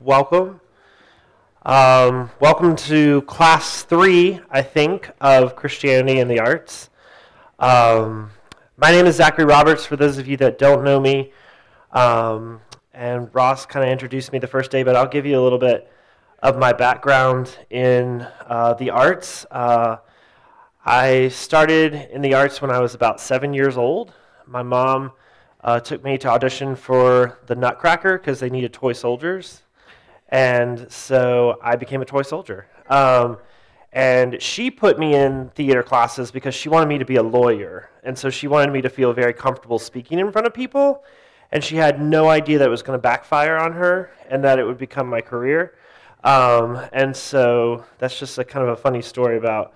welcome. Um, welcome to class three, I think, of Christianity and the Arts. Um, my name is Zachary Roberts, for those of you that don't know me. Um, and Ross kind of introduced me the first day, but I'll give you a little bit of my background in uh, the arts. Uh, I started in the arts when I was about seven years old. My mom uh, took me to audition for the Nutcracker because they needed toy soldiers. And so I became a toy soldier. Um, and she put me in theater classes because she wanted me to be a lawyer. And so she wanted me to feel very comfortable speaking in front of people. And she had no idea that it was going to backfire on her and that it would become my career. Um, and so that's just a kind of a funny story about,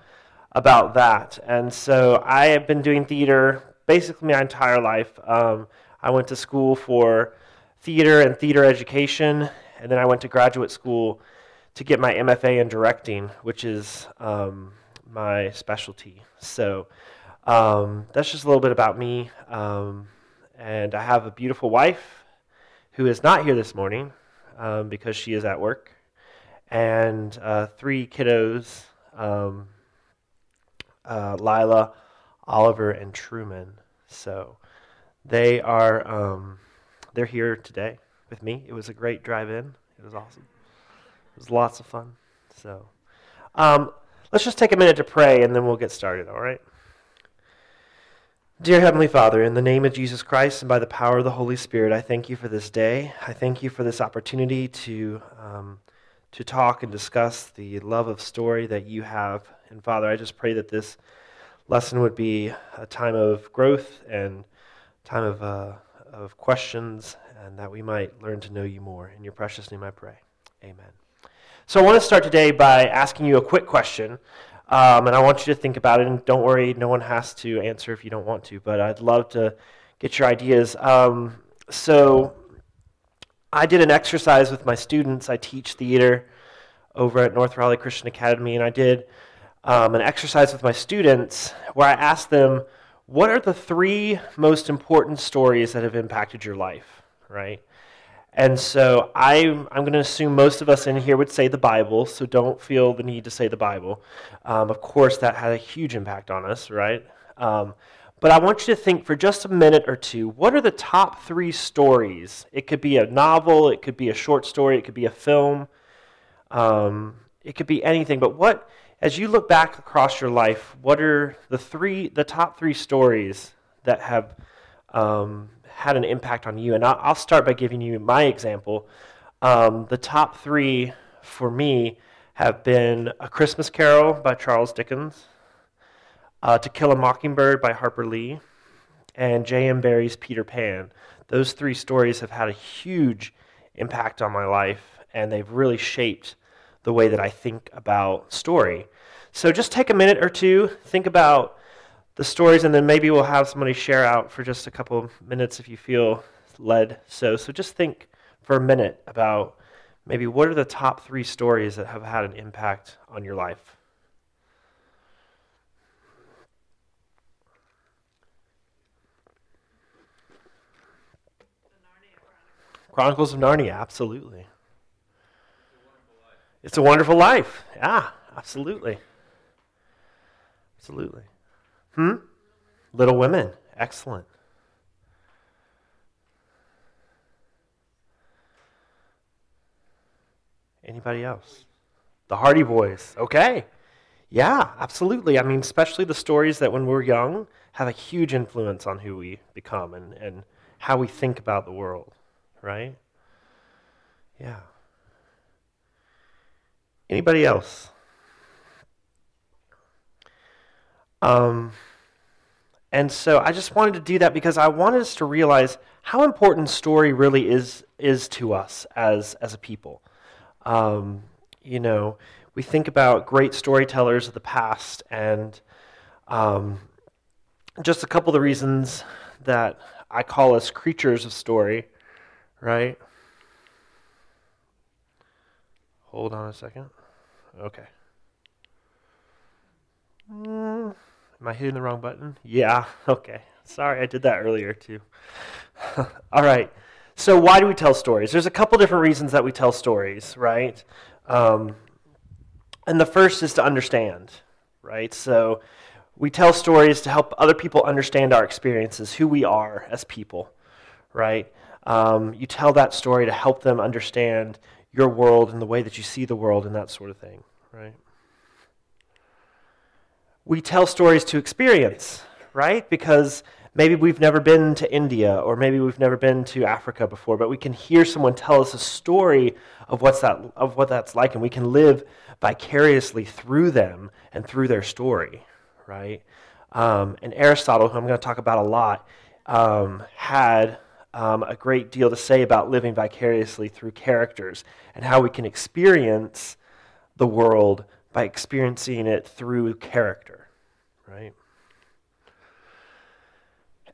about that. And so I have been doing theater basically my entire life. Um, I went to school for theater and theater education and then I went to graduate school to get my MFA in directing, which is um, my specialty. So um, that's just a little bit about me. Um, and I have a beautiful wife who is not here this morning um, because she is at work, and uh, three kiddos um, uh, Lila, Oliver, and Truman. So they are um, they're here today with me. It was a great drive in. It was awesome. It was lots of fun. So um, let's just take a minute to pray and then we'll get started, all right? Dear Heavenly Father, in the name of Jesus Christ and by the power of the Holy Spirit, I thank you for this day. I thank you for this opportunity to, um, to talk and discuss the love of story that you have. And Father, I just pray that this lesson would be a time of growth and time of, uh, of questions and that we might learn to know you more. In your precious name I pray. Amen. So I want to start today by asking you a quick question. Um, and I want you to think about it. And don't worry, no one has to answer if you don't want to, but I'd love to get your ideas. Um, so I did an exercise with my students. I teach theater over at North Raleigh Christian Academy, and I did um, an exercise with my students where I asked them, What are the three most important stories that have impacted your life? Right? And so I'm, I'm going to assume most of us in here would say the Bible, so don't feel the need to say the Bible. Um, of course, that had a huge impact on us, right? Um, but I want you to think for just a minute or two what are the top three stories? It could be a novel, it could be a short story, it could be a film, um, it could be anything. But what, as you look back across your life, what are the three, the top three stories that have um, had an impact on you. And I'll start by giving you my example. Um, the top three for me have been A Christmas Carol by Charles Dickens, uh, To Kill a Mockingbird by Harper Lee, and J.M. Barrie's Peter Pan. Those three stories have had a huge impact on my life, and they've really shaped the way that I think about story. So just take a minute or two, think about the stories, and then maybe we'll have somebody share out for just a couple minutes if you feel led. So, so just think for a minute about maybe what are the top three stories that have had an impact on your life. Chronicles of Narnia, absolutely. It's a wonderful life. Yeah, absolutely. Absolutely. Hmm? Little Women. Excellent. Anybody else? The Hardy Boys. Okay. Yeah, absolutely. I mean, especially the stories that when we're young have a huge influence on who we become and, and how we think about the world, right? Yeah. Anybody else? Um, and so I just wanted to do that because I wanted us to realize how important story really is is to us as as a people. Um, you know, we think about great storytellers of the past, and um, just a couple of the reasons that I call us creatures of story, right? Hold on a second. Okay. Mm. Am I hitting the wrong button? Yeah, okay. Sorry, I did that earlier too. All right. so why do we tell stories? There's a couple different reasons that we tell stories, right? Um, and the first is to understand, right? So we tell stories to help other people understand our experiences, who we are as people, right? Um, you tell that story to help them understand your world and the way that you see the world and that sort of thing, right? We tell stories to experience, right? Because maybe we've never been to India or maybe we've never been to Africa before, but we can hear someone tell us a story of what's that of what that's like and we can live vicariously through them and through their story, right? Um, and Aristotle, who I'm going to talk about a lot, um, had um, a great deal to say about living vicariously through characters and how we can experience the world by experiencing it through character, right?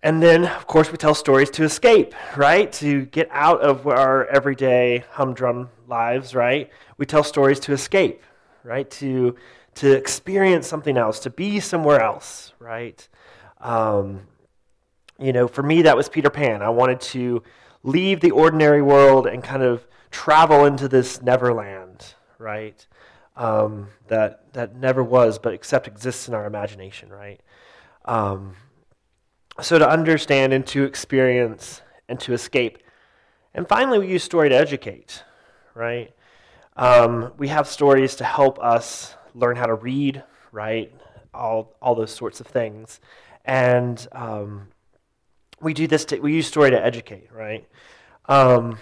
And then, of course, we tell stories to escape, right? To get out of our everyday humdrum lives, right? We tell stories to escape, right? To, to experience something else, to be somewhere else, right? Um, you know, for me, that was Peter Pan. I wanted to leave the ordinary world and kind of travel into this neverland, right? Um, that, that never was, but except exists in our imagination, right? Um, so to understand and to experience and to escape. And finally, we use story to educate, right? Um, we have stories to help us learn how to read, right? All, all those sorts of things. And um, we do this, to, we use story to educate, right? Um,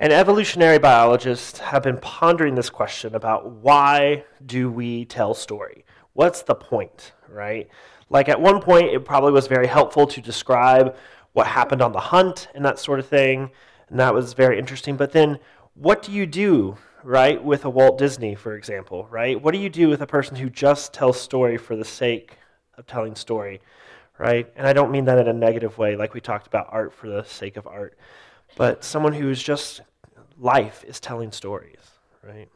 and evolutionary biologists have been pondering this question about why do we tell story? What's the point, right? Like at one point, it probably was very helpful to describe what happened on the hunt and that sort of thing, and that was very interesting. But then, what do you do, right, with a Walt Disney, for example, right? What do you do with a person who just tells story for the sake of telling story, right? And I don't mean that in a negative way, like we talked about art for the sake of art, but someone who's just life is telling stories, right?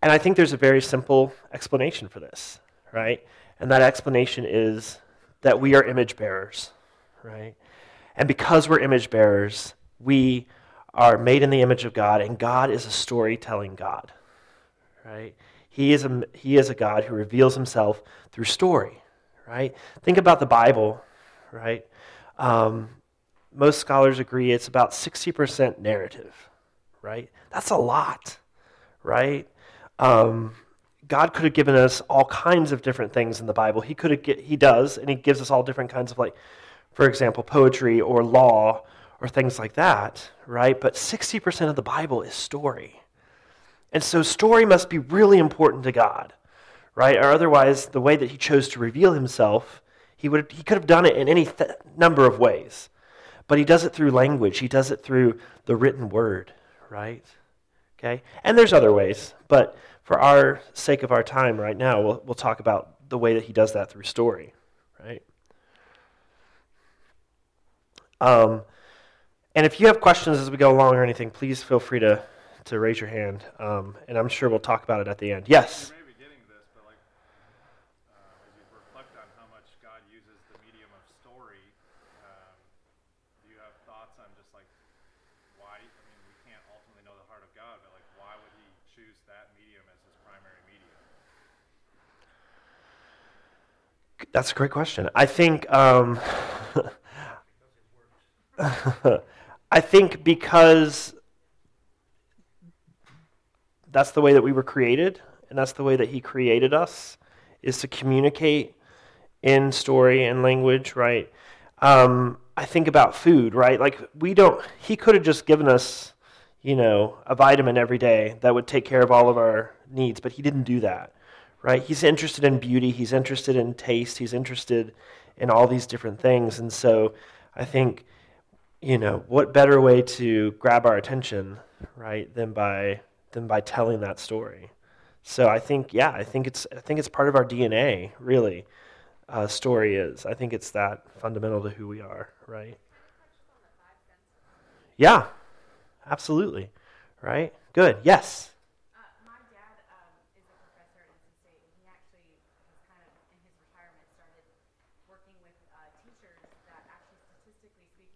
And I think there's a very simple explanation for this, right? And that explanation is that we are image bearers, right? And because we're image bearers, we are made in the image of God, and God is a storytelling God, right? He is a, he is a God who reveals himself through story, right? Think about the Bible, right? Um, most scholars agree it's about 60% narrative, right? That's a lot, right? Um, God could have given us all kinds of different things in the Bible. He could have get, he does, and he gives us all different kinds of like, for example, poetry or law or things like that, right? But 60% of the Bible is story. And so story must be really important to God, right? Or otherwise, the way that he chose to reveal himself, he would he could have done it in any th- number of ways. But he does it through language. He does it through the written word, right? Okay? And there's other ways, but for our sake of our time right now, we'll, we'll talk about the way that he does that through story, right? Um, and if you have questions as we go along or anything, please feel free to, to raise your hand, um, and I'm sure we'll talk about it at the end. Yes? That's a great question. I think um, I think because that's the way that we were created, and that's the way that He created us, is to communicate in story and language, right? Um, I think about food, right? Like we don't. He could have just given us, you know, a vitamin every day that would take care of all of our needs, but He didn't do that right? He's interested in beauty, he's interested in taste, he's interested in all these different things. And so I think, you know, what better way to grab our attention, right, than by than by telling that story. So I think, yeah, I think it's I think it's part of our DNA, really. Uh, story is. I think it's that fundamental to who we are, right? Yeah, absolutely. Right? Good. Yes.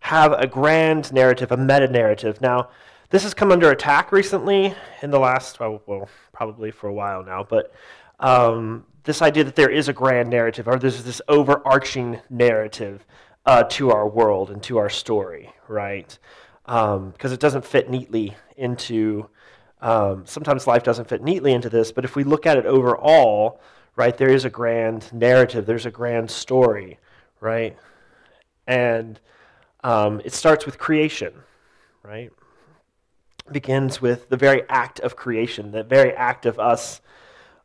have a grand narrative, a meta narrative. Now, this has come under attack recently in the last, well, probably for a while now, but um, this idea that there is a grand narrative, or there's this overarching narrative uh, to our world and to our story, right? Because um, it doesn't fit neatly into, um, sometimes life doesn't fit neatly into this, but if we look at it overall, right, there is a grand narrative, there's a grand story, right? And um, it starts with creation, right? begins with the very act of creation, the very act of us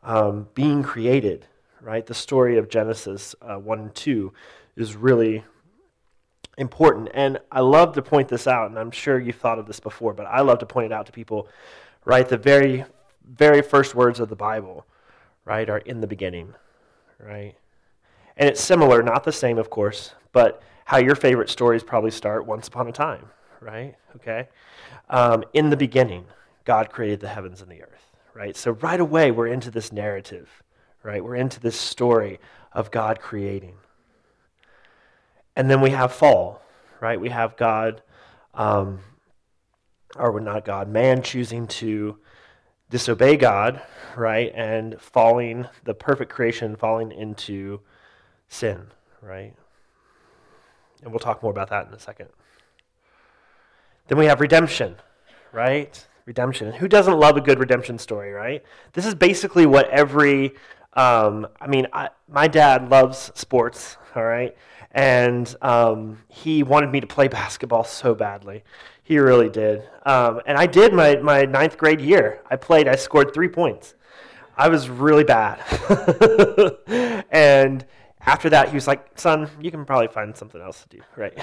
um, being created, right? The story of Genesis uh, 1 and 2 is really important. And I love to point this out, and I'm sure you've thought of this before, but I love to point it out to people, right? The very, very first words of the Bible, right, are in the beginning, right? And it's similar, not the same, of course, but how your favorite stories probably start once upon a time, right? Okay? Um, in the beginning, God created the heavens and the earth, right? So right away, we're into this narrative, right? We're into this story of God creating. And then we have fall, right? We have God, um, or not God, man choosing to disobey God, right? And falling, the perfect creation falling into sin, right? And we'll talk more about that in a second. Then we have redemption, right? Redemption. And who doesn't love a good redemption story, right? This is basically what every, um, I mean, I, my dad loves sports, all right? And um, he wanted me to play basketball so badly. He really did. Um, and I did my, my ninth grade year. I played, I scored three points. I was really bad. and after that, he was like, son, you can probably find something else to do, right?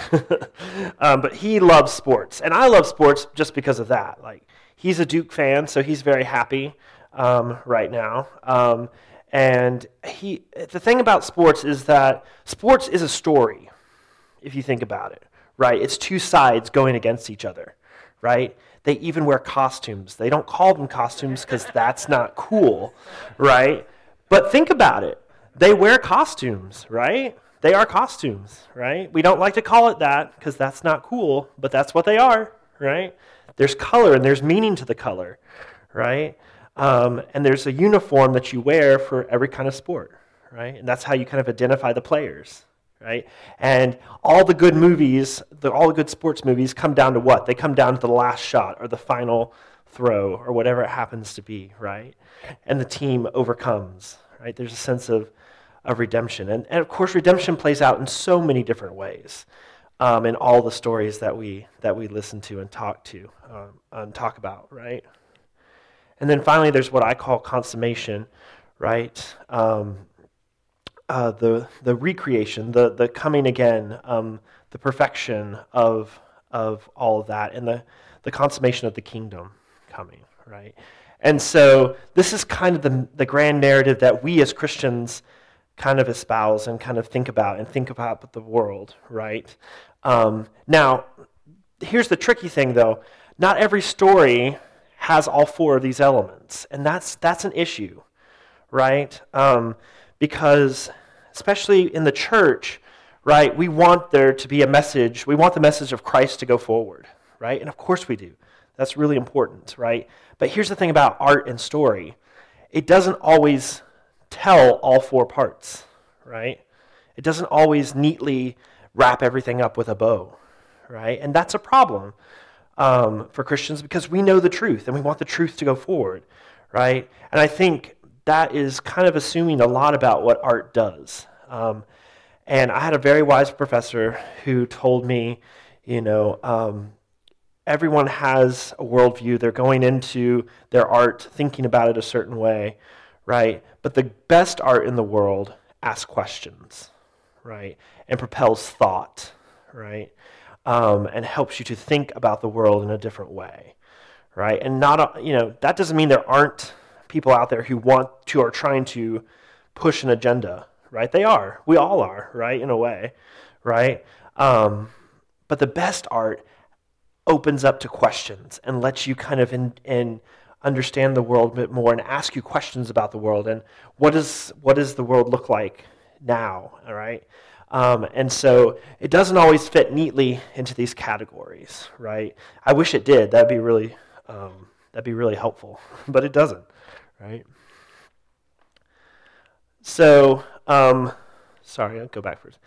um, but he loves sports. And I love sports just because of that. Like, he's a Duke fan, so he's very happy um, right now. Um, and he, the thing about sports is that sports is a story, if you think about it, right? It's two sides going against each other, right? They even wear costumes. They don't call them costumes because that's not cool, right? But think about it they wear costumes, right? They are costumes, right? We don't like to call it that because that's not cool, but that's what they are, right? There's color and there's meaning to the color, right? Um, and there's a uniform that you wear for every kind of sport, right? And that's how you kind of identify the players, right? And all the good movies, the, all the good sports movies come down to what? They come down to the last shot or the final throw or whatever it happens to be, right? And the team overcomes, right? There's a sense of of redemption. And, and of course, redemption plays out in so many different ways um, in all the stories that we, that we listen to and talk to um, and talk about, right? And then finally, there's what I call consummation, right? Um, uh, the, the recreation, the, the coming again, um, the perfection of, of all of that, and the, the consummation of the kingdom coming, right? And so this is kind of the, the grand narrative that we as Christians kind of espouse and kind of think about and think about the world, right? Um, now, here's the tricky thing though not every story has all four of these elements, and that's, that's an issue, right? Um, because, especially in the church, right, we want there to be a message, we want the message of Christ to go forward, right? And of course we do. That's really important, right? But here's the thing about art and story it doesn't always tell all four parts, right? It doesn't always neatly wrap everything up with a bow, right? And that's a problem um, for Christians because we know the truth and we want the truth to go forward, right? And I think that is kind of assuming a lot about what art does. Um, and I had a very wise professor who told me, you know, um, everyone has a worldview. They're going into their art thinking about it a certain way right? But the best art in the world asks questions, right? And propels thought, right? Um, and helps you to think about the world in a different way, right? And not, you know, that doesn't mean there aren't people out there who want to or trying to push an agenda, right? They are. We all are, right? In a way, right? Um, but the best art opens up to questions and lets you kind of in, in understand the world a bit more and ask you questions about the world and what does the world look like now all right? Um, and so it doesn't always fit neatly into these categories right? I wish it did. That'd be really um, that'd be really helpful but it doesn't right? So um, sorry i'll go back first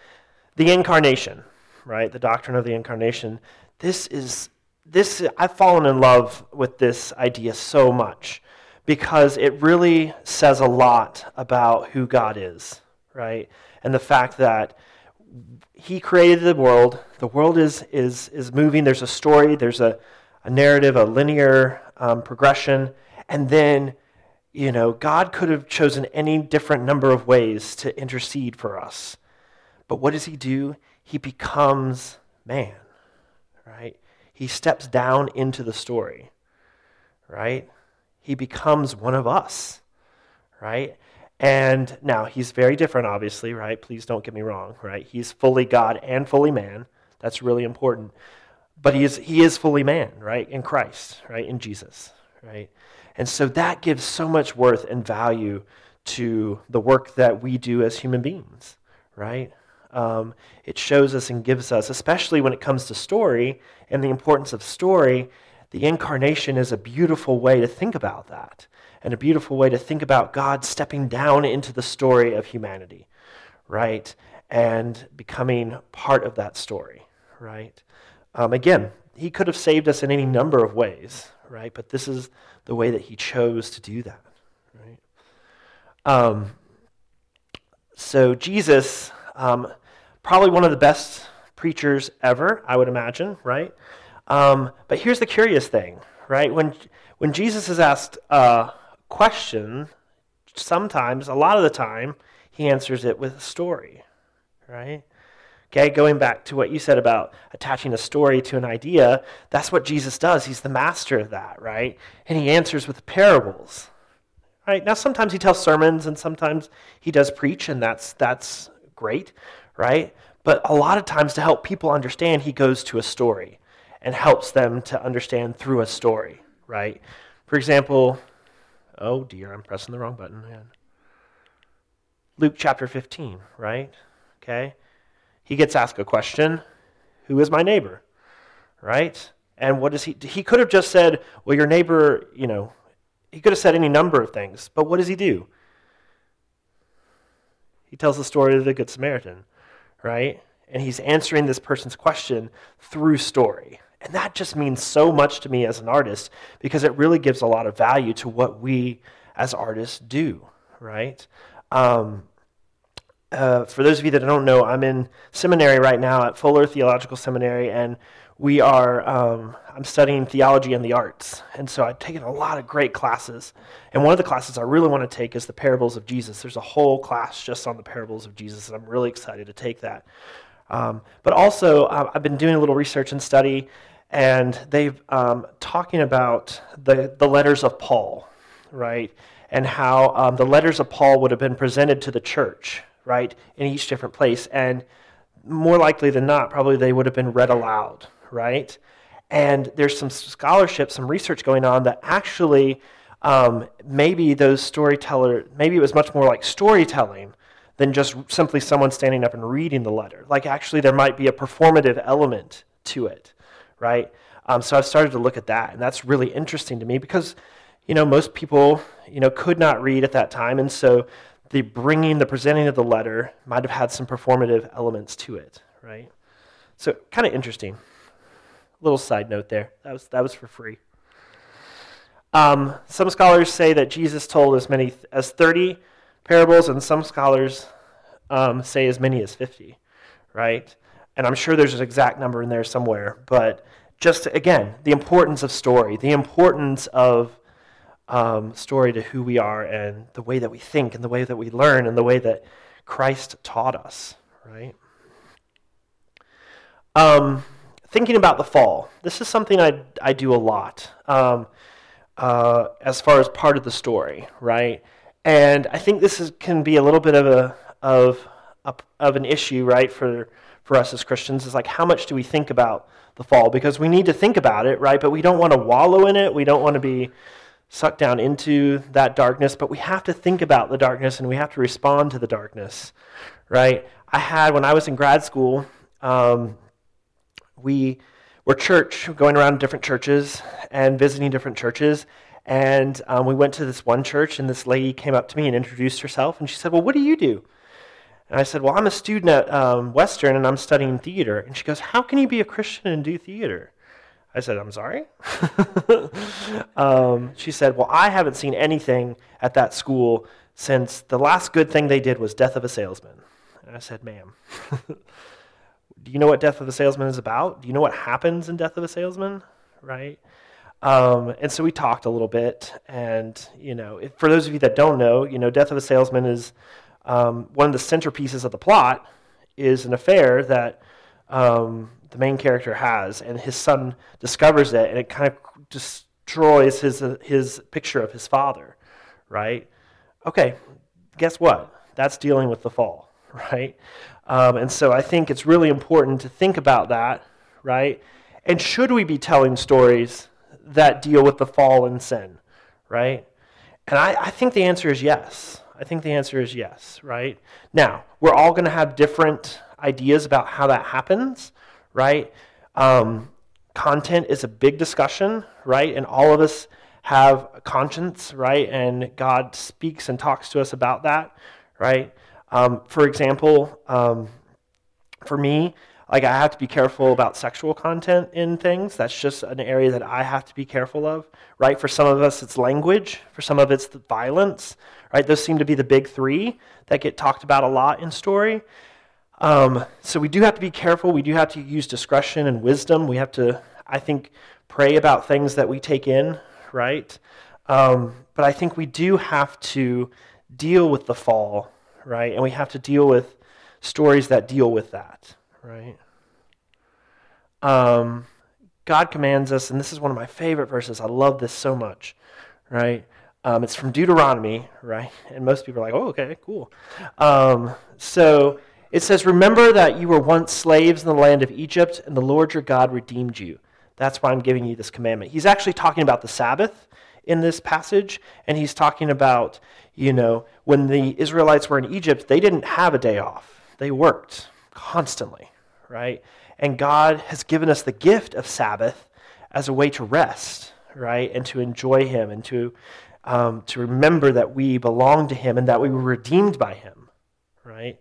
the incarnation right? The doctrine of the incarnation. This is this I've fallen in love with this idea so much because it really says a lot about who God is, right? And the fact that he created the world. The world is is is moving. There's a story. There's a, a narrative, a linear um, progression, and then you know God could have chosen any different number of ways to intercede for us. But what does He do? He becomes man, right? He steps down into the story, right? He becomes one of us, right? And now he's very different, obviously, right? Please don't get me wrong, right? He's fully God and fully man. That's really important. But he is, he is fully man, right? In Christ, right? In Jesus, right? And so that gives so much worth and value to the work that we do as human beings, right? Um, it shows us and gives us, especially when it comes to story and the importance of story, the incarnation is a beautiful way to think about that and a beautiful way to think about God stepping down into the story of humanity, right? And becoming part of that story, right? Um, again, he could have saved us in any number of ways, right? But this is the way that he chose to do that, right? Um, so Jesus um, probably one of the best preachers ever, I would imagine, right? Um, but here's the curious thing, right? When, when Jesus is asked a question, sometimes, a lot of the time, he answers it with a story, right? Okay, going back to what you said about attaching a story to an idea, that's what Jesus does. He's the master of that, right? And he answers with parables. Right? Now sometimes he tells sermons and sometimes he does preach and that's that's great right? But a lot of times, to help people understand, he goes to a story and helps them to understand through a story, right? For example, oh dear, I'm pressing the wrong button. Luke chapter 15, right? Okay. He gets asked a question Who is my neighbor? Right? And what does he he could have just said, Well, your neighbor, you know, he could have said any number of things, but what does he do? He tells the story of the Good Samaritan right? And he's answering this person's question through story. And that just means so much to me as an artist because it really gives a lot of value to what we as artists do, right? Um, uh, for those of you that don't know, I'm in seminary right now at Fuller Theological Seminary, and we are um, i'm studying theology and the arts. And so i've taken a lot of great classes. And one of the classes i really want to take is the parables of jesus. There's a whole class just on the parables of jesus and i'm really excited to take that. Um, but also uh, i've been doing a little research and study and they've um, talking about the, the letters of paul right? And how um, the letters of paul would have been presented to the church right in each different place. And more likely than not probably they would have been read aloud right? And there's some scholarship, some research going on that actually um, maybe those storyteller, maybe it was much more like storytelling than just simply someone standing up and reading the letter. Like actually, there might be a performative element to it, right? Um, so I've started to look at that, and that's really interesting to me because, you know, most people, you know, could not read at that time, and so the bringing, the presenting of the letter might have had some performative elements to it, right? So kind of interesting. Little side note there. That was, that was for free. Um, some scholars say that Jesus told as many as 30 parables, and some scholars um, say as many as 50, right? And I'm sure there's an exact number in there somewhere, but just again, the importance of story, the importance of um, story to who we are and the way that we think and the way that we learn and the way that Christ taught us, right? Um, thinking about the fall. This is something I, I do a lot um, uh, as far as part of the story, right? And I think this is, can be a little bit of a of a, of an issue, right, for for us as Christians. Is like how much do we think about the fall? Because we need to think about it, right? But we don't want to wallow in it. We don't want to be sucked down into that darkness. But we have to think about the darkness and we have to respond to the darkness, right? I had when I was in grad school. Um, we were church, going around different churches and visiting different churches. And um, we went to this one church, and this lady came up to me and introduced herself. And she said, Well, what do you do? And I said, Well, I'm a student at um, Western, and I'm studying theater. And she goes, How can you be a Christian and do theater? I said, I'm sorry? um, she said, Well, I haven't seen anything at that school since the last good thing they did was Death of a Salesman. And I said, Ma'am, do you know what Death of a Salesman is about? Do you know what happens in Death of a Salesman? Right? Um, and so we talked a little bit. And, you know, if, for those of you that don't know, you know, Death of a Salesman is um, one of the centerpieces of the plot is an affair that um, the main character has, and his son discovers it, and it kind of destroys his, his picture of his father, right? Okay, guess what? That's dealing with the fall, right? Um, and so I think it's really important to think about that, right? And should we be telling stories that deal with the fall and sin, right? And I, I think the answer is yes. I think the answer is yes, right? Now, we're all going to have different ideas about how that happens, right? Um, content is a big discussion, right? And all of us have a conscience, right? And God speaks and talks to us about that, right? Um, for example, um, for me, like I have to be careful about sexual content in things. That's just an area that I have to be careful of, right? For some of us, it's language. For some of it's violence, right? Those seem to be the big three that get talked about a lot in story. Um, so we do have to be careful. We do have to use discretion and wisdom. We have to, I think, pray about things that we take in, right? Um, but I think we do have to deal with the fall right? And we have to deal with stories that deal with that, right? Um, God commands us, and this is one of my favorite verses. I love this so much, right? Um, it's from Deuteronomy, right? And most people are like, oh, okay, cool. Um, so it says, Remember that you were once slaves in the land of Egypt, and the Lord your God redeemed you. That's why I'm giving you this commandment. He's actually talking about the Sabbath in this passage, and he's talking about, you know, when the Israelites were in Egypt, they didn't have a day off. They worked constantly, right? And God has given us the gift of Sabbath as a way to rest, right? And to enjoy Him and to, um, to remember that we belong to Him and that we were redeemed by Him, right?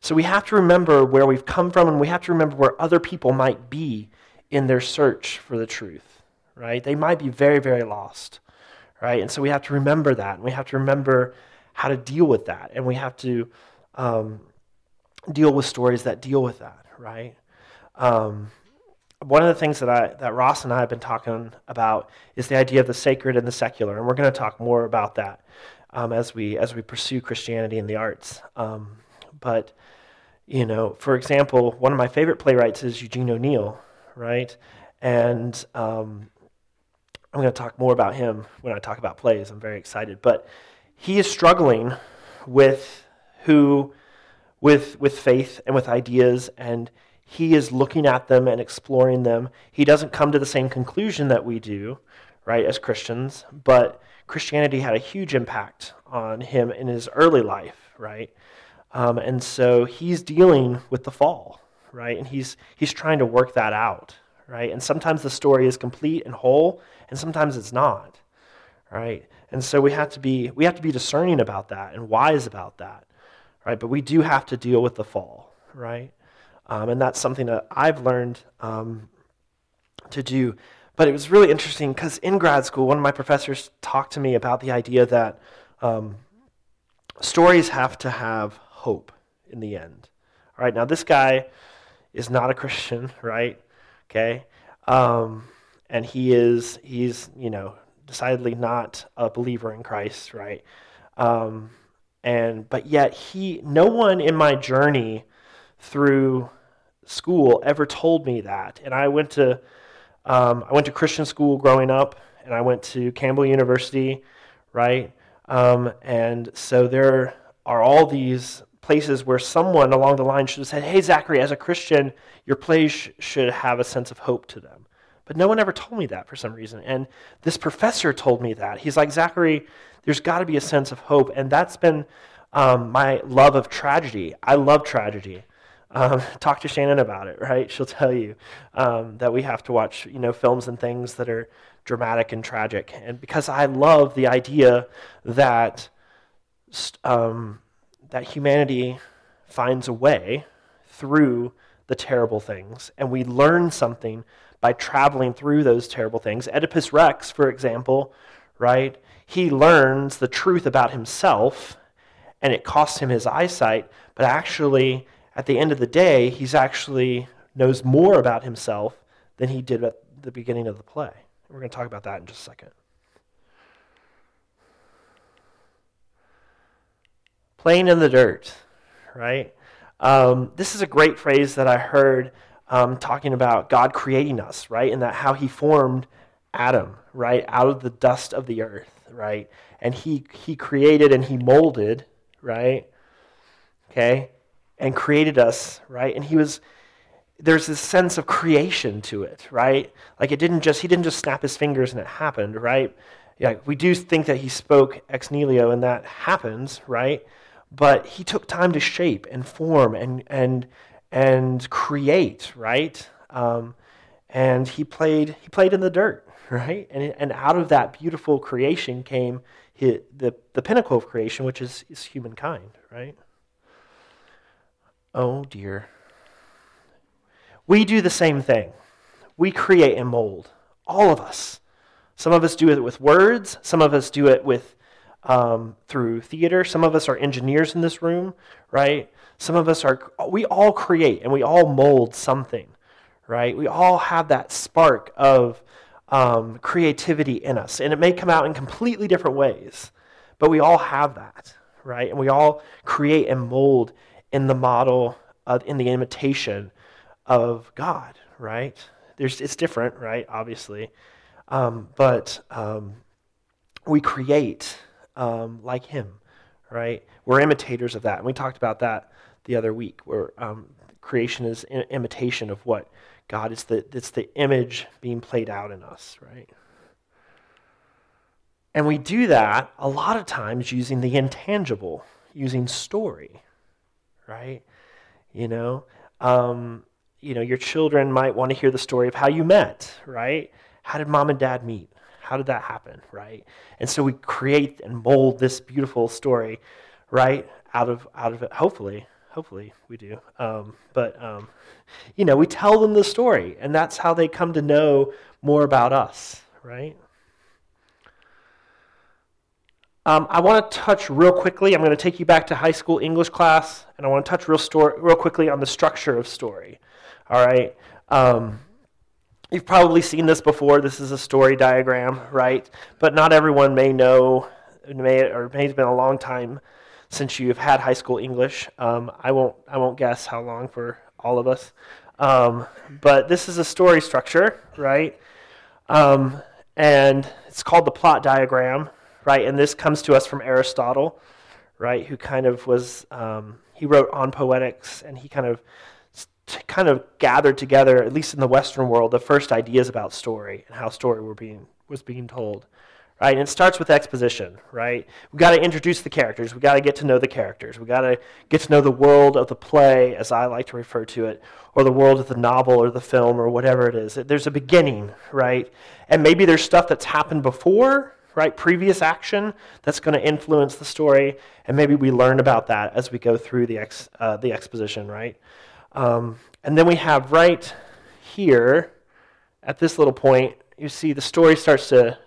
So we have to remember where we've come from and we have to remember where other people might be in their search for the truth, right? They might be very, very lost right? And so we have to remember that, and we have to remember how to deal with that, and we have to um, deal with stories that deal with that, right? Um, one of the things that I that Ross and I have been talking about is the idea of the sacred and the secular, and we're going to talk more about that um, as we as we pursue Christianity and the arts. Um, but you know, for example, one of my favorite playwrights is Eugene O'Neill, right? And um, I'm going to talk more about him when I talk about plays. I'm very excited. But he is struggling with who, with, with faith and with ideas, and he is looking at them and exploring them. He doesn't come to the same conclusion that we do, right, as Christians, but Christianity had a huge impact on him in his early life, right? Um, and so he's dealing with the fall, right? And he's, he's trying to work that out, right? And sometimes the story is complete and whole, and sometimes it's not, right? And so we have to be we have to be discerning about that and wise about that, right? But we do have to deal with the fall, right? Um, and that's something that I've learned um, to do. But it was really interesting because in grad school, one of my professors talked to me about the idea that um, stories have to have hope in the end. All right, now this guy is not a Christian, right? Okay, um, and he is he's you know decidedly not a believer in Christ, right? Um, and but yet he no one in my journey through school ever told me that. And I went to um, I went to Christian school growing up, and I went to Campbell University, right? Um, and so there are all these places where someone along the line should have said, "Hey, Zachary, as a Christian, your plays sh- should have a sense of hope to them." But no one ever told me that for some reason. And this professor told me that. He's like, Zachary, there's got to be a sense of hope. And that's been um, my love of tragedy. I love tragedy. Um, talk to Shannon about it, right? She'll tell you um, that we have to watch, you know, films and things that are dramatic and tragic. And because I love the idea that um, that humanity finds a way through the terrible things, and we learn something by traveling through those terrible things. Oedipus Rex, for example, right? He learns the truth about himself, and it costs him his eyesight, but actually at the end of the day, he's actually knows more about himself than he did at the beginning of the play. We're going to talk about that in just a second. Playing in the dirt, right? Um, this is a great phrase that I heard um, talking about God creating us, right? And that how he formed Adam, right, out of the dust of the earth, right? And he, he created and he molded, right? Okay? and created us, right? And he was there's this sense of creation to it, right? Like it didn't just he didn't just snap his fingers and it happened, right? Yeah, we do think that he spoke ex nihilo and that happens, right? But he took time to shape and form and and and create, right? Um, and he played he played in the dirt, right? And and out of that beautiful creation came his, the the pinnacle of creation, which is is humankind, right? Oh dear. We do the same thing. We create and mold, all of us. Some of us do it with words, some of us do it with um, through theater. Some of us are engineers in this room, right? Some of us are, we all create and we all mold something, right? We all have that spark of um, creativity in us. And it may come out in completely different ways, but we all have that, right? And we all create and mold in the model, uh, in the imitation of God, right? There's, it's different, right? Obviously. Um, but um, we create um, like Him, right? We're imitators of that. And we talked about that the other week, where um, creation is in, imitation of what God is. The, it's the image being played out in us, right? And we do that a lot of times using the intangible, using story, right? You know, um, you know, your children might want to hear the story of how you met, right? How did mom and dad meet? How did that happen, right? And so we create and mold this beautiful story, right, out of out of it. Hopefully, hopefully we do. Um, but um, you know, we tell them the story, and that's how they come to know more about us, right? Um, I want to touch real quickly. I'm going to take you back to high school English class, and I want to touch real, story, real quickly on the structure of story. All right. Um, you've probably seen this before. This is a story diagram, right? But not everyone may know, may or may have been a long time since you've had high school English. Um, I won't. I won't guess how long for all of us. Um, but this is a story structure, right? Um, and it's called the plot diagram right? And this comes to us from Aristotle, right? Who kind of was um, he wrote on poetics, and he kind of kind of gathered together, at least in the Western world, the first ideas about story and how story were being was being told. Right? And it starts with exposition, right? We've got to introduce the characters. We've got to get to know the characters. We've got to get to know the world of the play, as I like to refer to it, or the world of the novel or the film or whatever it is. There's a beginning, right? And maybe there's stuff that's happened before, right? Previous action that's going to influence the story, and maybe we learn about that as we go through the, ex, uh, the exposition, right? Um, and then we have right here, at this little point, you see the story starts to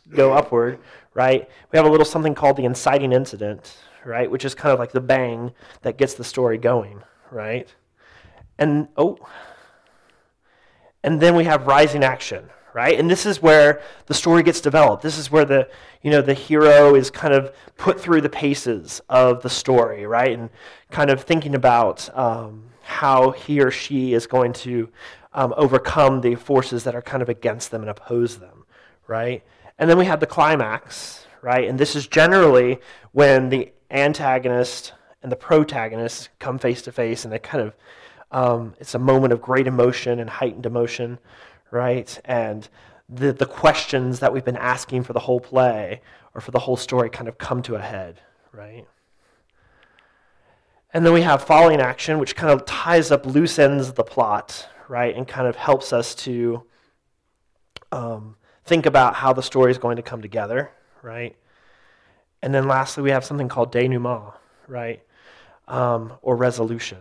go upward, right? We have a little something called the inciting incident, right? Which is kind of like the bang that gets the story going, right? And, oh, and then we have rising action, right? And this is where the story gets developed. This is where the, you know, the hero is kind of put through the paces of the story, right? And kind of thinking about um, how he or she is going to um, overcome the forces that are kind of against them and oppose them, right? And then we have the climax, right? And this is generally when the antagonist and the protagonist come face to face, and they kind of um, it's a moment of great emotion and heightened emotion, right? And the the questions that we've been asking for the whole play or for the whole story kind of come to a head, right? And then we have following action, which kind of ties up loose ends of the plot, right, and kind of helps us to um, think about how the story is going to come together, right? And then lastly, we have something called denouement, right, um, or resolution,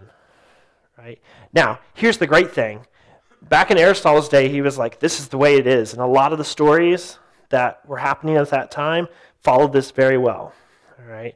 right? Now, here's the great thing. Back in Aristotle's day, he was like, this is the way it is. And a lot of the stories that were happening at that time followed this very well, all right?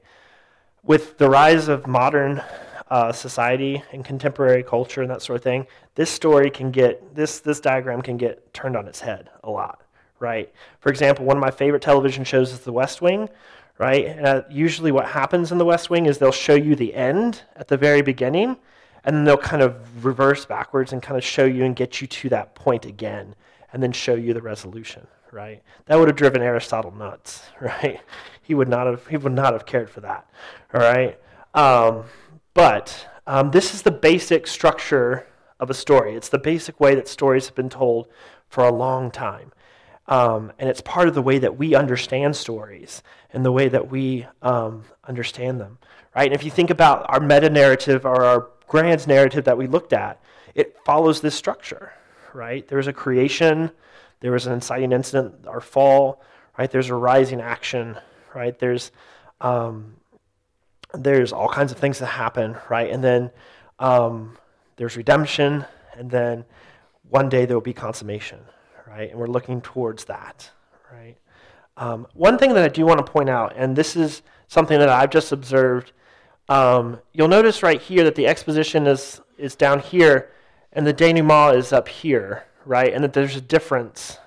with the rise of modern uh, society and contemporary culture and that sort of thing, this story can get this this diagram can get turned on its head a lot, right? For example, one of my favorite television shows is The West Wing, right? And uh, usually, what happens in The West Wing is they'll show you the end at the very beginning, and then they'll kind of reverse backwards and kind of show you and get you to that point again, and then show you the resolution, right? That would have driven Aristotle nuts, right? He would not have he would not have cared for that, all right. Um, but um, this is the basic structure of a story. It's the basic way that stories have been told for a long time. Um, and it's part of the way that we understand stories and the way that we um, understand them, right? And if you think about our meta narrative or our grand narrative that we looked at, it follows this structure, right? There's a creation, there was an inciting incident, our fall, right? There's a rising action, right? There's um, there's all kinds of things that happen, right? And then um, there's redemption, and then one day there will be consummation, right? And we're looking towards that, right? Um, one thing that I do want to point out, and this is something that I've just observed, um, you'll notice right here that the exposition is is down here, and the denouement is up here, right? And that there's a difference,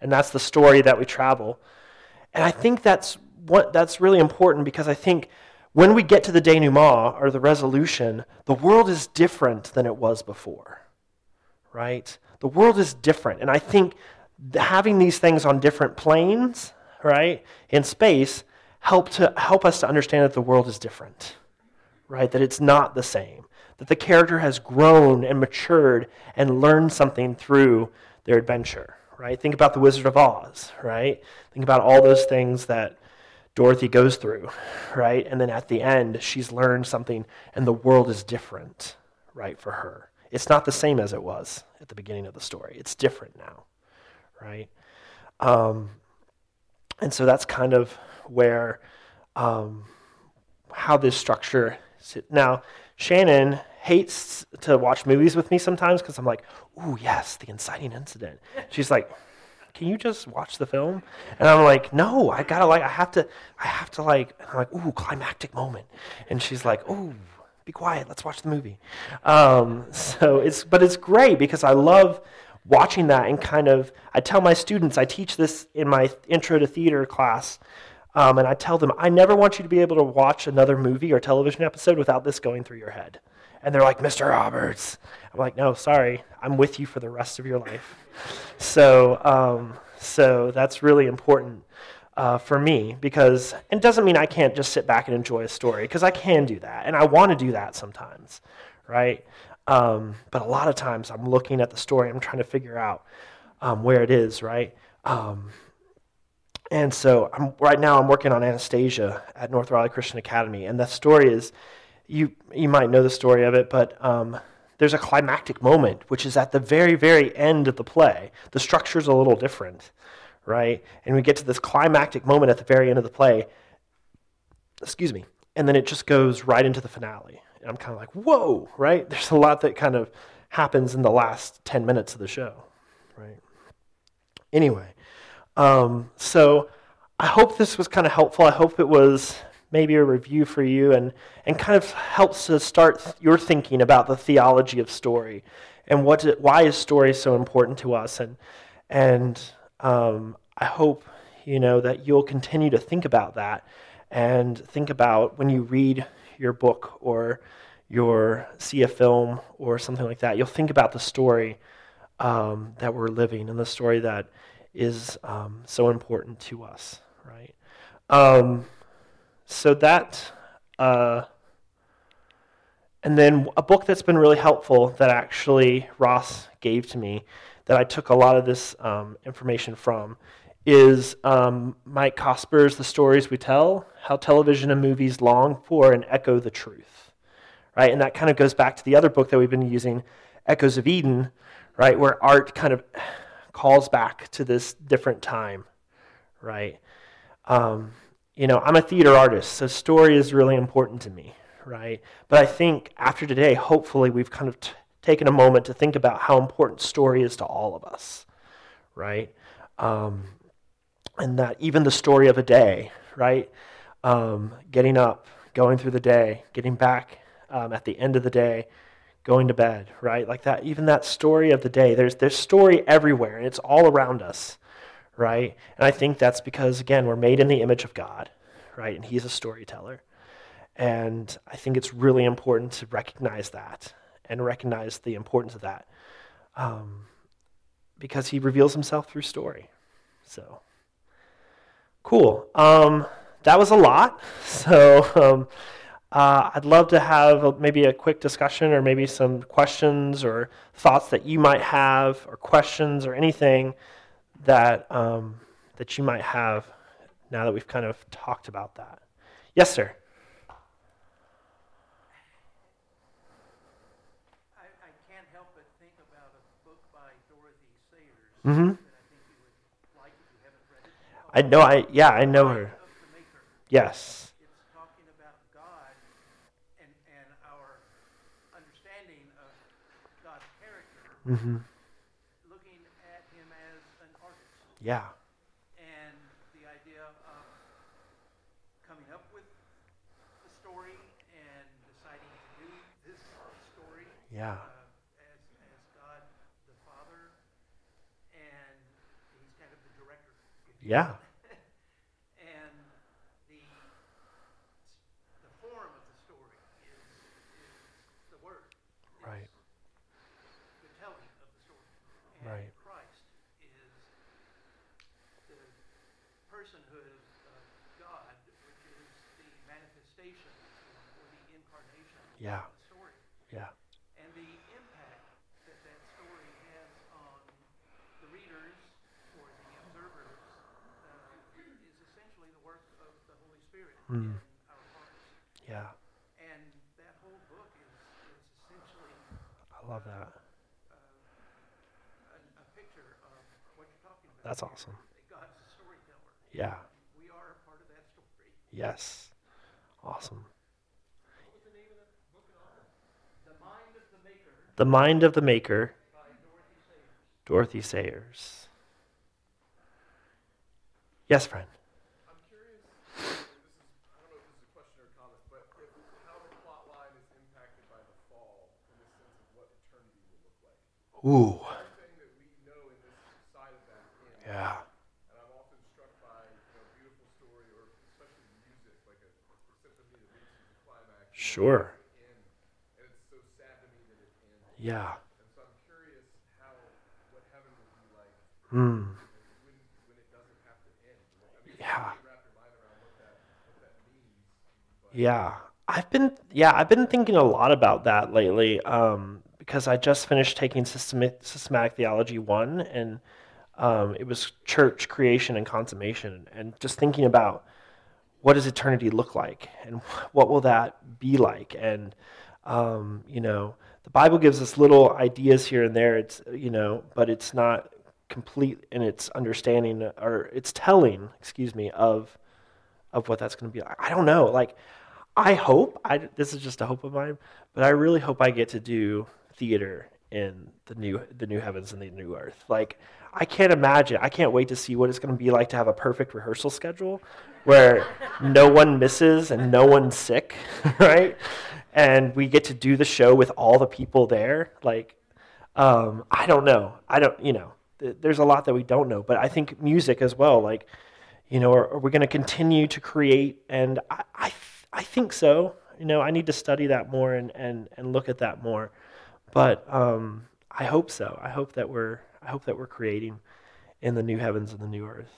and that's the story that we travel. And I think that's what that's really important because I think when we get to the denouement or the resolution, the world is different than it was before. Right? The world is different. And I think having these things on different planes, right, in space, help to help us to understand that the world is different. Right? That it's not the same. That the character has grown and matured and learned something through their adventure. Right? Think about the Wizard of Oz, right? Think about all those things that Dorothy goes through, right? And then at the end, she's learned something, and the world is different, right, for her. It's not the same as it was at the beginning of the story. It's different now, right? Um, and so that's kind of where um, how this structure. Now, Shannon hates to watch movies with me sometimes because I'm like, "Ooh, yes, the inciting incident." She's like, can you just watch the film? And I'm like, no, I gotta like, I have to, I have to like, And I'm like, ooh, climactic moment. And she's like, ooh, be quiet, let's watch the movie. Um, so it's, but it's great because I love watching that and kind of, I tell my students, I teach this in my intro to theater class. Um, and I tell them, I never want you to be able to watch another movie or television episode without this going through your head. And they're like, Mr. Roberts. I'm like, no, sorry, I'm with you for the rest of your life. So, um, so that's really important uh, for me because it doesn't mean I can't just sit back and enjoy a story because I can do that and I want to do that sometimes, right? Um, but a lot of times I'm looking at the story, I'm trying to figure out um, where it is, right? Um, and so I'm, right now I'm working on Anastasia at North Raleigh Christian Academy, and the story is you you might know the story of it, but um, there's a climactic moment, which is at the very, very end of the play. The structure's a little different, right? And we get to this climactic moment at the very end of the play. Excuse me. And then it just goes right into the finale. And I'm kind of like, whoa, right? There's a lot that kind of happens in the last 10 minutes of the show, right? Anyway, um, so I hope this was kind of helpful. I hope it was maybe a review for you and, and kind of helps to start your thinking about the theology of story and what why is story so important to us and and um, I hope you know that you'll continue to think about that and think about when you read your book or you're see a film or something like that, you'll think about the story um, that we're living and the story that is um, so important to us, right? Um, so that, uh, and then a book that's been really helpful that actually Ross gave to me that I took a lot of this um, information from is um, Mike Cosper's The Stories We Tell How Television and Movies Long for and Echo the Truth. Right? And that kind of goes back to the other book that we've been using, Echoes of Eden, right? Where art kind of calls back to this different time, right? Um, you know, I'm a theater artist, so story is really important to me, right? But I think after today, hopefully, we've kind of t- taken a moment to think about how important story is to all of us, right? Um, and that even the story of a day, right? Um, getting up, going through the day, getting back um, at the end of the day, going to bed, right? Like that, even that story of the day, there's, there's story everywhere, and it's all around us, right? And I think that's because, again, we're made in the image of God, right? And He's a storyteller. And I think it's really important to recognize that and recognize the importance of that um, because He reveals Himself through story. So, cool. Um, that was a lot. So, um, uh, I'd love to have maybe a quick discussion or maybe some questions or thoughts that you might have or questions or anything that, um, that you might have now that we've kind of talked about that. Yes, sir. I, I can't help but think about a book by Dorothy Sayers Mm-hmm. that I think you would like if you haven't read it. I know. I yeah. I know her. Yes. Mm-hmm. looking at Him as an artist. Yeah. and the idea of coming up with the story and deciding to do this story Yeah. uh, as, as God the Father, and he's kind of the director. if you Yeah. and the the form of the story is is the word. Right. The telling of the story. And Right. Christ is the personhood of God, which is the manifestation or the incarnation. Yeah. And the impact that that story has on the readers or the observers uh, is essentially the work of the Holy Spirit Mm. in our hearts. Yeah. And that whole book is, is essentially I love that. uh, a, a picture of what you're talking about. That's awesome. God's a storyteller. Yeah. We are a part of that story. Yes. Awesome. The Mind of the Maker The Mind of the Maker, by Dorothy Sayers. Dorothy Sayers. Yes, friend. What that, what that means. But Yeah. I've been yeah, I've been thinking a lot about that lately. Um, because I just finished taking systematic, systematic theology 1 and um, it was church creation and consummation and just thinking about what does eternity look like and what will that be like? And um, you know the bible gives us little ideas here and there. It's you know but it's not complete in its understanding or its telling excuse me of of what that's going to be like. I don't know. Like i hope i this is just a hope of mine but i really hope i get to do theater in the new the new heavens and the new earth. Like i can't imagine i can't wait to see what it's going to be like to have a perfect rehearsal schedule where no one misses and no one's sick right? And we get to do the show with all the people there. Like um, i don't know. I don't you know th- there's a lot that we don't know but i think music as well like you know are, are we going to continue to create? And i i, th- I think so. You know, I need to study that more and, and, and look at that more. But um, I hope so. I hope that we're I hope that we're creating in the new heavens and the new earth.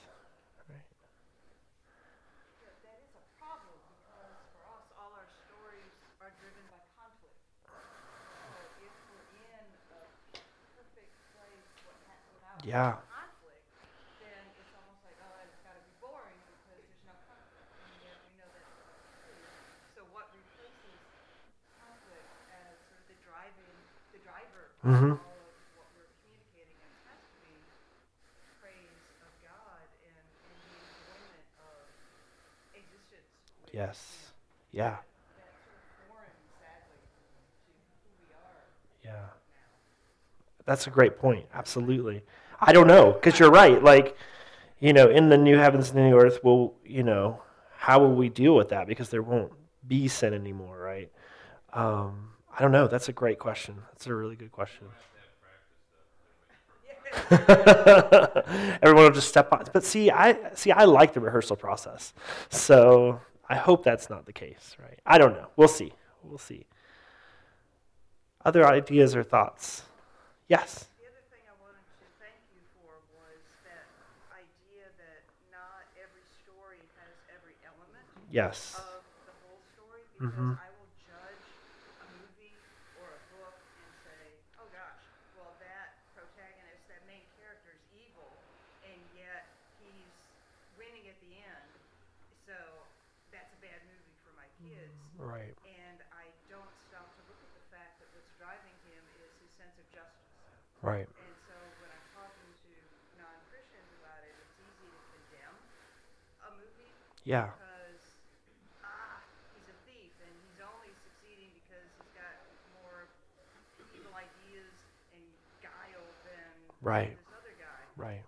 Yeah, is a problem because for us, all our stories are driven by conflict. So if we're in a perfect place what ha- without Yeah. conflict, then it's almost like, oh, it's got to be boring because there's no conflict. And yet we know that's not true. So what replaces conflict as sort of the driving, the driver Mhm. of all of what we're communicating and has to be praise of God and, and the enjoyment of existence. with, Yes. you know, Yeah. That sort of foreign, sadly, to we are Yeah. now. That's a great point. Absolutely. I don't know because you're right. Like, you know, in the new heavens and the new earth, will you know how will we deal with that? Because there won't be sin anymore, right? Um, I don't know. That's a great question. That's a really good question. Everyone will just step on. But see, I see. I like the rehearsal process, so I hope that's not the case, right? I don't know. We'll see. We'll see. Other ideas or thoughts? Yes. Yes. The other thing I wanted to thank you for was that idea that not every story has every element Yes. of the whole story because Mhm. I will judge a movie or a book and say, oh gosh, well that protagonist, that main character is evil and yet he's winning at the end. So that's a bad movie for my kids. Right. And I don't stop to look at the fact that what's driving him is his sense of justice. Right. And so when I'm talking to non-Christians about it, it's easy to condemn a movie Yeah. because ah, he's a thief and he's only succeeding because he's got more evil ideas and guile than Right. this other guy. Right.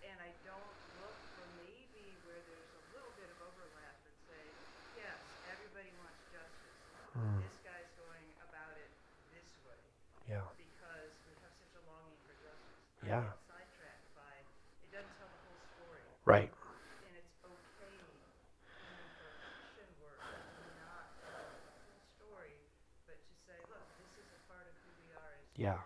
And I don't look for maybe where there's a little bit of overlap and say, yes, everybody wants justice. Mm. This guy's going about it this way Yeah. because we have such a longing for justice. Yeah. I get sidetracked by it doesn't tell the whole story, Right. and it's okay even for Christian work to not tell the whole story, but to say, look, this is a part of who we are as, Yeah.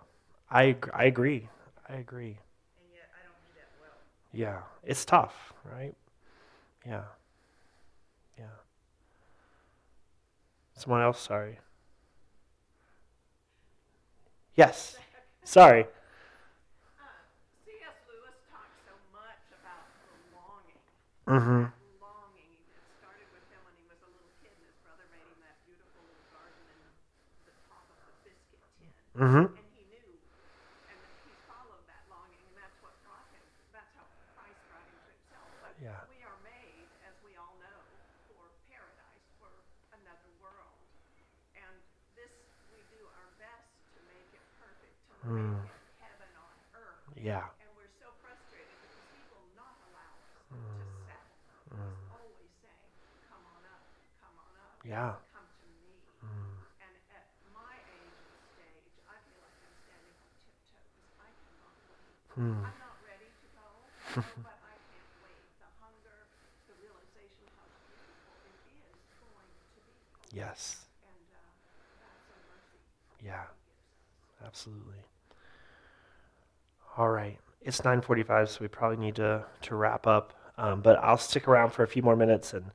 I I agree. I agree. and yet I don't do that well. Yeah. It's tough, right? Yeah. Yeah. Someone else, sorry. Yes. Sorry. C.S. Lewis talks so much about the longing. Mhm. That longing. It started with him when he was a little kid, and his brother made him that beautiful little garden in the top of the biscuit tin. Mhm. And he knew, and he followed that longing, and that's what brought him. That's how Christ brought him to himself. But Yeah. we are made, as we all know, for paradise, for another world. And this, we do our best to make it perfect, to Mm. make it heaven on earth. Yeah. And we're so frustrated because he will not allow us to settle. He's always saying, come on up, come on up. Yeah. Come to me. Mm. And at my age and stage, I feel like I'm standing on tiptoe because I cannot wait. Hmm. I'm not ready to go, but I can't wait. The hunger, the realization how beautiful it is going to be. Yes. And uh, that's a mercy Yeah. he gives us. Absolutely. All right. It's 9:45, so we probably need to to wrap up. Um, but I'll stick around for a few more minutes, and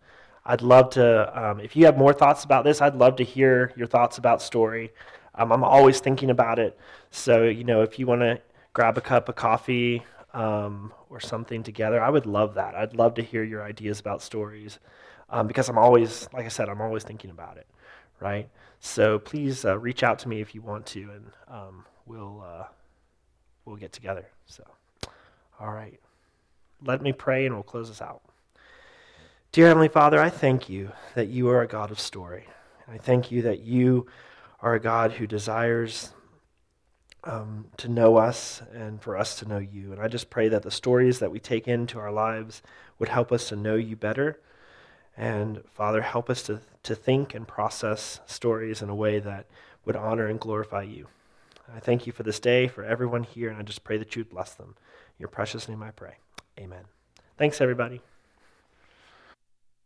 I'd love to. Um, if you have more thoughts about this, I'd love to hear your thoughts about story. Um, I'm always thinking about it. So you know, if you want to grab a cup of coffee um, or something together, I would love that. I'd love to hear your ideas about stories um, because I'm always, like I said, I'm always thinking about it. Right. So please uh, reach out to me if you want to, and um, we'll uh, we'll get together. So, all right. Let me pray, and we'll close this out. Dear Heavenly Father, I thank you that you are a God of story. I thank you that you are a God who desires um, to know us and for us to know you. And I just pray that the stories that we take into our lives would help us to know you better. And Father, help us to, to think and process stories in a way that would honor and glorify you. I thank you for this day, for everyone here, and I just pray that you bless them. In your precious name I pray. Amen. Thanks, everybody.